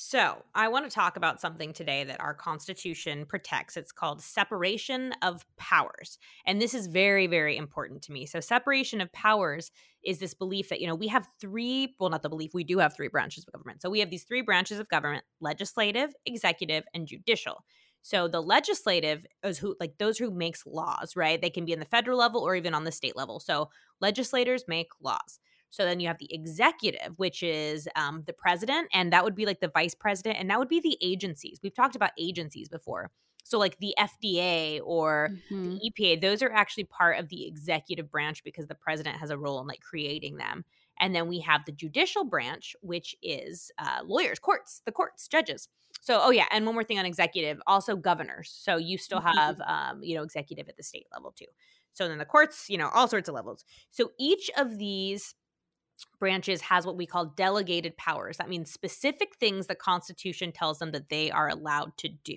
So, I want to talk about something today that our Constitution protects. It's called separation of powers. And this is very, very important to me. So, separation of powers is this belief that, you know, we have three, well, not the belief, we do have three branches of government. So, we have these three branches of government legislative, executive, and judicial. So the legislative is who like those who makes laws, right? They can be in the federal level or even on the state level. So legislators make laws. So then you have the executive, which is um, the president, and that would be like the vice president, and that would be the agencies. We've talked about agencies before. So, like the FDA or Mhm. the EPA, those are actually part of the executive branch because the president has a role in like creating them. And then we have the judicial branch, which is uh, lawyers, courts, the courts, judges. So, oh yeah, and one more thing on executive, also governors. So you still Mhm. have, um, you know, executive at the state level too. So then the courts, you know, all sorts of levels. So each of these branches has what we call delegated powers. That means specific things the Constitution tells them that they are allowed to do.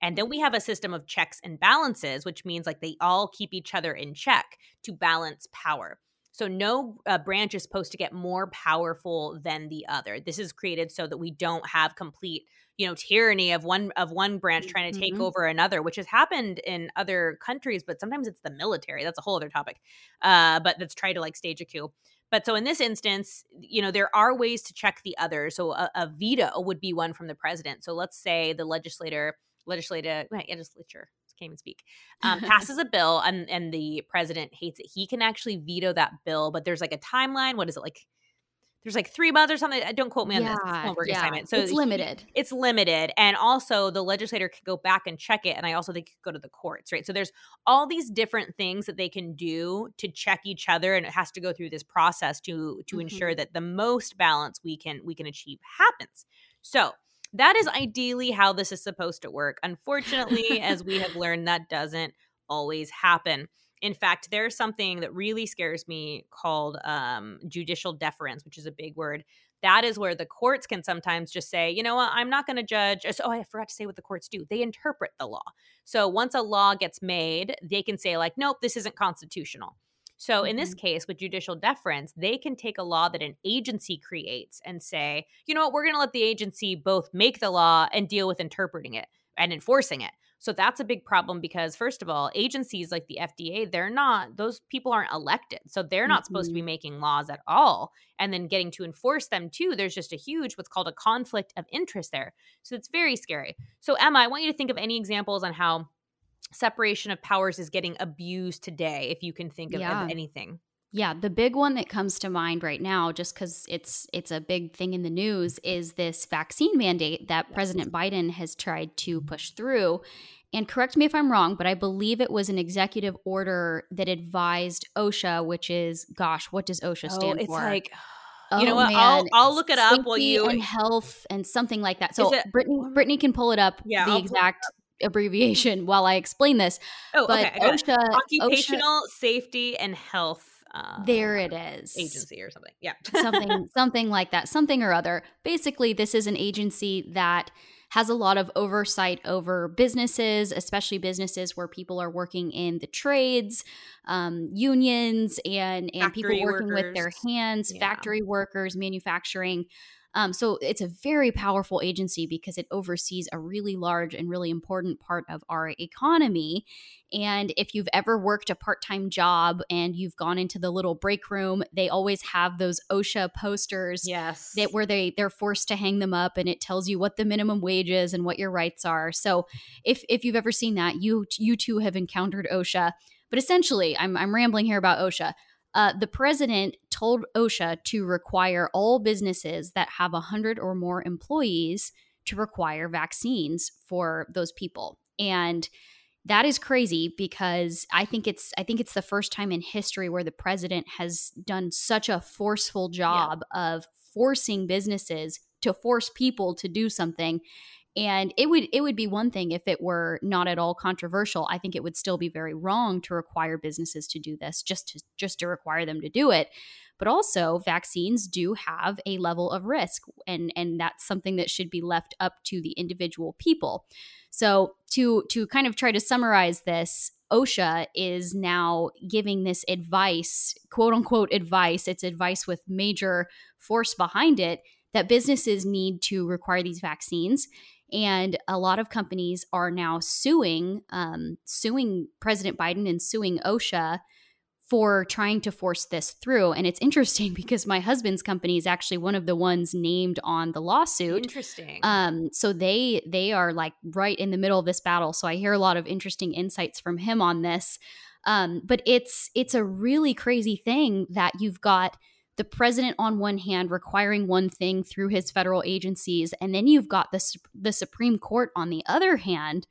And then we have a system of checks and balances, which means like they all keep each other in check to balance power. So no uh, branch is supposed to get more powerful than the other. This is created so that we don't have complete, you know, tyranny of one of one branch trying to take Mhm. over another, which has happened in other countries, but sometimes it's the military. That's a whole other topic. Uh, but that's tried to like stage a coup. But so in this instance, you know, there are ways to check the other. So a, a veto would be one from the president. So let's say the legislator, legislative, wait, legislature, can't even speak, um, passes a bill and, and the president hates it. He can actually veto that bill, but there's like a timeline. What is it like? There's like three months or something. Uh, Don't quote me on this. It's homework yeah. assignment. So it's limited. it's limited and also the legislator could go back and check it and i also think it could go to the courts right so there's all these different things that they can do to check each other and it has to go through this process to to Mhm. ensure that the most balance we can we can achieve happens so that is ideally how this is supposed to work unfortunately as we have learned that doesn't always happen in fact there's something that really scares me called um, judicial deference which is a big word that is where the courts can sometimes just say, you know what, I'm not going to judge. Oh, I forgot to say what the courts do. They interpret the law. So once a law gets made, they can say, like, nope, this isn't constitutional. So in this case, with judicial deference, they can take a law that an agency creates and say, you know what, we're going to let the agency both make the law and deal with interpreting it and enforcing it. So that's a big problem because, first of all, agencies like the FDA, they're not, those people aren't elected. So they're not supposed to be mm-hmm. making laws at all. And then getting to enforce them too, there's just a huge, what's called a conflict of interest there. So it's very scary. So, Emma, I want you to think of any examples on how separation of powers is getting abused today, if you can think of, of anything. Yeah, the big one that comes to mind right now, just because it's it's a big thing in the news, is this vaccine mandate that Yes. President Biden has tried to push through. And correct me if I'm wrong, but I believe it was an executive order that advised OSHA, which is, gosh, what does OSHA oh, stand Oh, it's for? like, Oh, you know oh, what? I'll. I'll look it up while you. and health and something like that. So it- Brittany, Brittany can pull it up Yeah, the I'll exact abbreviation while I explain this. oh, But okay. I got it. OSHA, OSHA, Occupational Safety and Health. Uh, there it is. Agency or something. Yeah. something something like that something or other basically this is an agency that has a lot of oversight over businesses especially businesses where people are working in the trades um, unions and and people Factory working with their hands Yeah. factory workers manufacturing um, so it's a very powerful agency because it oversees a really large and really important part of our economy and if you've ever worked a part time job and you've gone into the little break room, they always have those OSHA posters yes. that where they they're forced to hang them up and it tells you what the minimum wage is and what your rights are. So if if you've ever seen that, you you too have encountered OSHA. But essentially, I'm I'm rambling here about OSHA. Uh, the president told OSHA to require all businesses that have 100 or more employees to require vaccines for those people. And that is crazy because I think it's I think it's the first time in history where the president has done such a forceful job of forcing businesses to force people to do something and it would it would be one thing if it were not at all controversial. I think it would still be very wrong to require businesses to do this just to just to require them to do it. But also vaccines do have a level of risk and and that's something that should be left up to the individual people. So to to kind of try to summarize this, OSHA is now giving this advice, quote unquote advice, it's advice with major force behind it that businesses need to require these vaccines and a lot of companies are now suing um, suing president biden and suing osha for trying to force this through. And it's interesting because my husband's company is actually one of the ones named on the lawsuit. Interesting. Um so they they are like right in the middle of this battle. So i hear a lot of interesting insights from him on this. Um but it's it's a really crazy thing that you've got the president on one hand requiring one thing through his federal agencies and then you've got the the Supreme Court on the other hand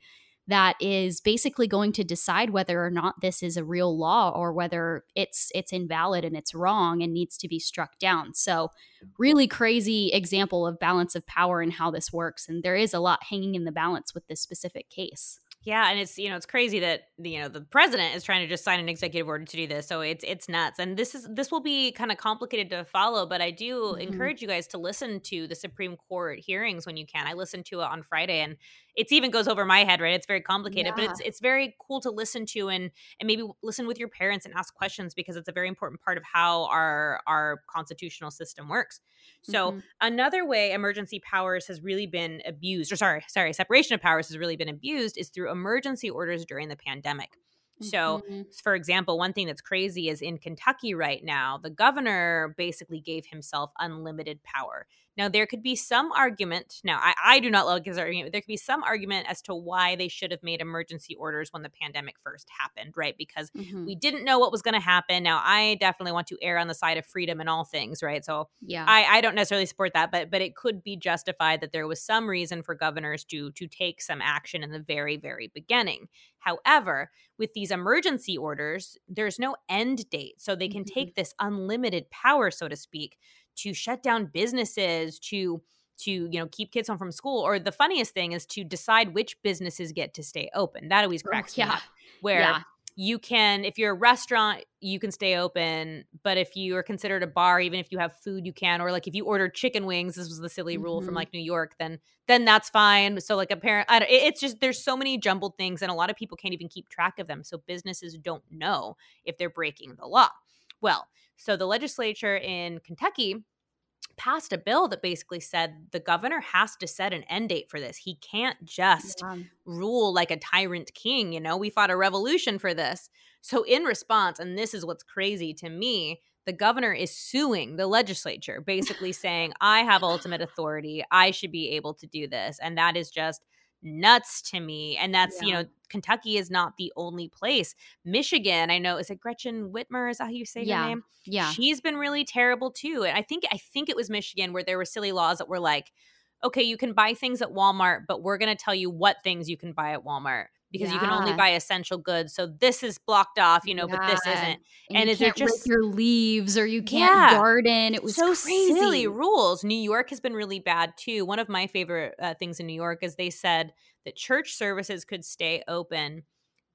that is basically going to decide whether or not this is a real law or whether it's it's invalid and it's wrong and needs to be struck down. So really crazy example of balance of power and how this works and there is a lot hanging in the balance with this specific case. Yeah, and it's you know it's crazy that you know the president is trying to just sign an executive order to do this. So it's it's nuts, and this is this will be kind of complicated to follow. But I do mm-hmm. encourage you guys to listen to the Supreme Court hearings when you can. I listened to it on Friday, and it even goes over my head right it's very complicated yeah. but it's it's very cool to listen to and and maybe listen with your parents and ask questions because it's a very important part of how our our constitutional system works so mm-hmm. another way emergency powers has really been abused or sorry sorry separation of powers has really been abused is through emergency orders during the pandemic so, mm-hmm. for example, one thing that's crazy is in Kentucky right now, the governor basically gave himself unlimited power. Now, there could be some argument. Now, I, I do not like his argument. There could be some argument as to why they should have made emergency orders when the pandemic first happened, right? Because mm-hmm. we didn't know what was going to happen. Now, I definitely want to err on the side of freedom in all things, right? So, yeah, I, I don't necessarily support that, but but it could be justified that there was some reason for governors to to take some action in the very very beginning. However, with these emergency orders, there's no end date, so they can mm-hmm. take this unlimited power, so to speak to shut down businesses to to you know keep kids home from school or the funniest thing is to decide which businesses get to stay open that always oh, cracks oh, yeah. me up where yeah. you can if you're a restaurant you can stay open but if you are considered a bar even if you have food you can or like if you order chicken wings this was the silly rule mm-hmm. from like new york then then that's fine so like a parent I don't, it's just there's so many jumbled things and a lot of people can't even keep track of them so businesses don't know if they're breaking the law well so the legislature in Kentucky passed a bill that basically said the governor has to set an end date for this. He can't just yeah. rule like a tyrant king. You know, we fought a revolution for this. So, in response, and this is what's crazy to me, the governor is suing the legislature, basically saying, I have ultimate authority. I should be able to do this. And that is just nuts to me. And that's, yeah. you know, Kentucky is not the only place. Michigan, I know, is it Gretchen Whitmer? Is that how you say yeah. her name? Yeah. She's been really terrible too. And I think I think it was Michigan where there were silly laws that were like, okay, you can buy things at Walmart, but we're gonna tell you what things you can buy at Walmart because yeah. you can only buy essential goods. So this is blocked off, you know, yeah. but this isn't. And, and is it just your leaves or you can't yeah. garden? It was so crazy. silly rules. New York has been really bad too. One of my favorite uh, things in New York is they said that church services could stay open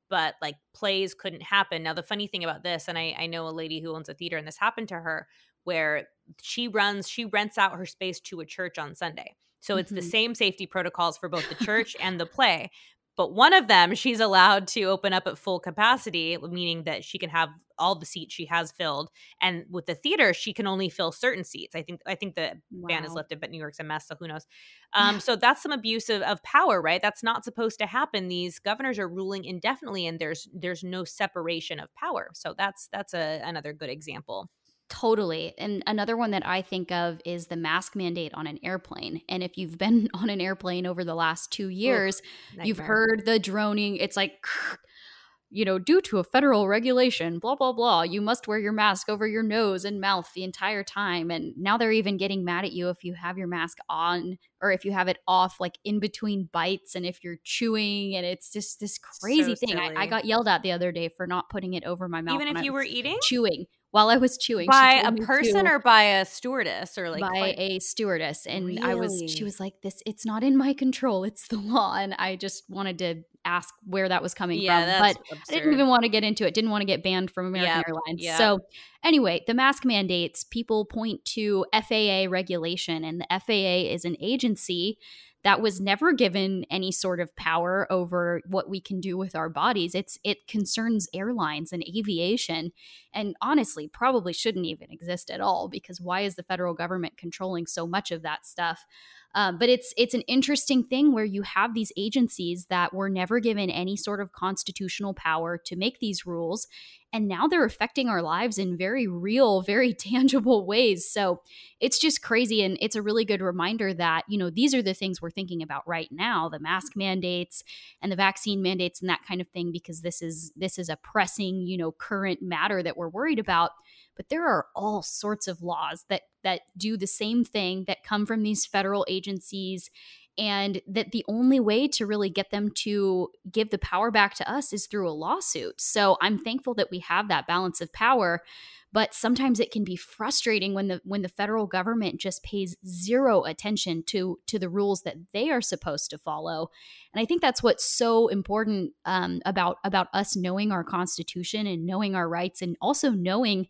but like plays couldn't happen. Now the funny thing about this, and I, I know a lady who owns a theater, and this happened to her, where she runs, she rents out her space to a church on Sunday. So it's mm-hmm. the same safety protocols for both the church and the play, but one of them she's allowed to open up at full capacity meaning that she can have all the seats she has filled and with the theater she can only fill certain seats. I think i think the wow. ban is lifted but new york's a mess so who knows? Um, so that's some abuse of, of power right? That's not supposed to happen. These governors are ruling indefinitely and there's there's no separation of power. So that's that's a, another good example Totally. And another one that I think of is the mask mandate on an airplane. And if you've been on an airplane over the last two years, Oof, you've heard the droning. It's like, you know, due to a federal regulation, blah, blah, blah, you must wear your mask over your nose and mouth the entire time. And now they're even getting mad at you if you have your mask on or if you have it off, like in between bites and if you're chewing. And it's just this crazy so thing. I, I, got yelled at the other day for not putting it over my mouth. Even if you were eating? Chewing while I was chewing. By a person to, or by a stewardess or like by a stewardess. And really? I was she was like, This it's not in my control, it's the law. And I just wanted to ask where that was coming yeah, from. But absurd. I didn't even want to get into it. Didn't want to get banned from American Airlines. So anyway, the mask mandates, people point to FAA regulation, and the FAA is an agency that was never given any sort of power over what we can do with our bodies. It's it concerns airlines and aviation and honestly probably shouldn't even exist at all because why is the federal government controlling so much of that stuff? Um, but it's it's an interesting thing where you have these agencies that were never given any sort of constitutional power to make these rules, and now they're affecting our lives in very real, very tangible ways. So it's just crazy, and it's a really good reminder that you know these are the things we're thinking about right now: the mask mandates and the vaccine mandates and that kind of thing, because this is this is a pressing, you know, current matter that we're worried about but there are all sorts of laws that that do the same thing that come from these federal agencies and that the only way to really get them to give the power back to us is through a lawsuit. So I'm thankful that we have that balance of power, but sometimes it can be frustrating when the when the federal government just pays zero attention to to the rules that they are supposed to follow. And I think that's what's so important um, about about us knowing our constitution and knowing our rights and also knowing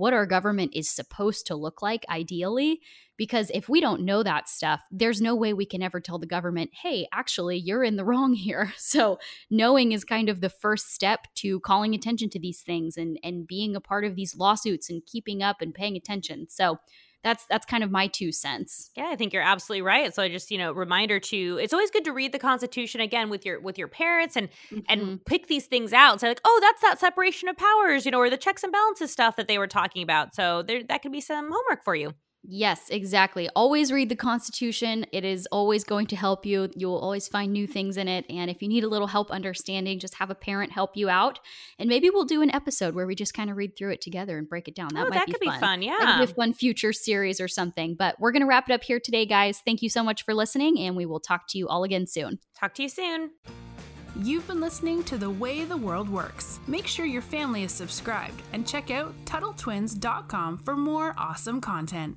what our government is supposed to look like ideally. Because if we don't know that stuff, there's no way we can ever tell the government, hey, actually, you're in the wrong here. So knowing is kind of the first step to calling attention to these things and, and being a part of these lawsuits and keeping up and paying attention. So that's that's kind of my two cents. Yeah, I think you're absolutely right. So I just, you know, reminder to it's always good to read the constitution again with your with your parents and mm-hmm. and pick these things out and say like, "Oh, that's that separation of powers," you know, or the checks and balances stuff that they were talking about. So there that could be some homework for you. Yes, exactly. Always read the Constitution. It is always going to help you. You'll always find new things in it. And if you need a little help understanding, just have a parent help you out. And maybe we'll do an episode where we just kind of read through it together and break it down. That oh, might that be could fun. be fun. Yeah. That could be a fun future series or something. But we're going to wrap it up here today, guys. Thank you so much for listening. And we will talk to you all again soon. Talk to you soon. You've been listening to The Way the World Works. Make sure your family is subscribed and check out TuttleTwins.com for more awesome content.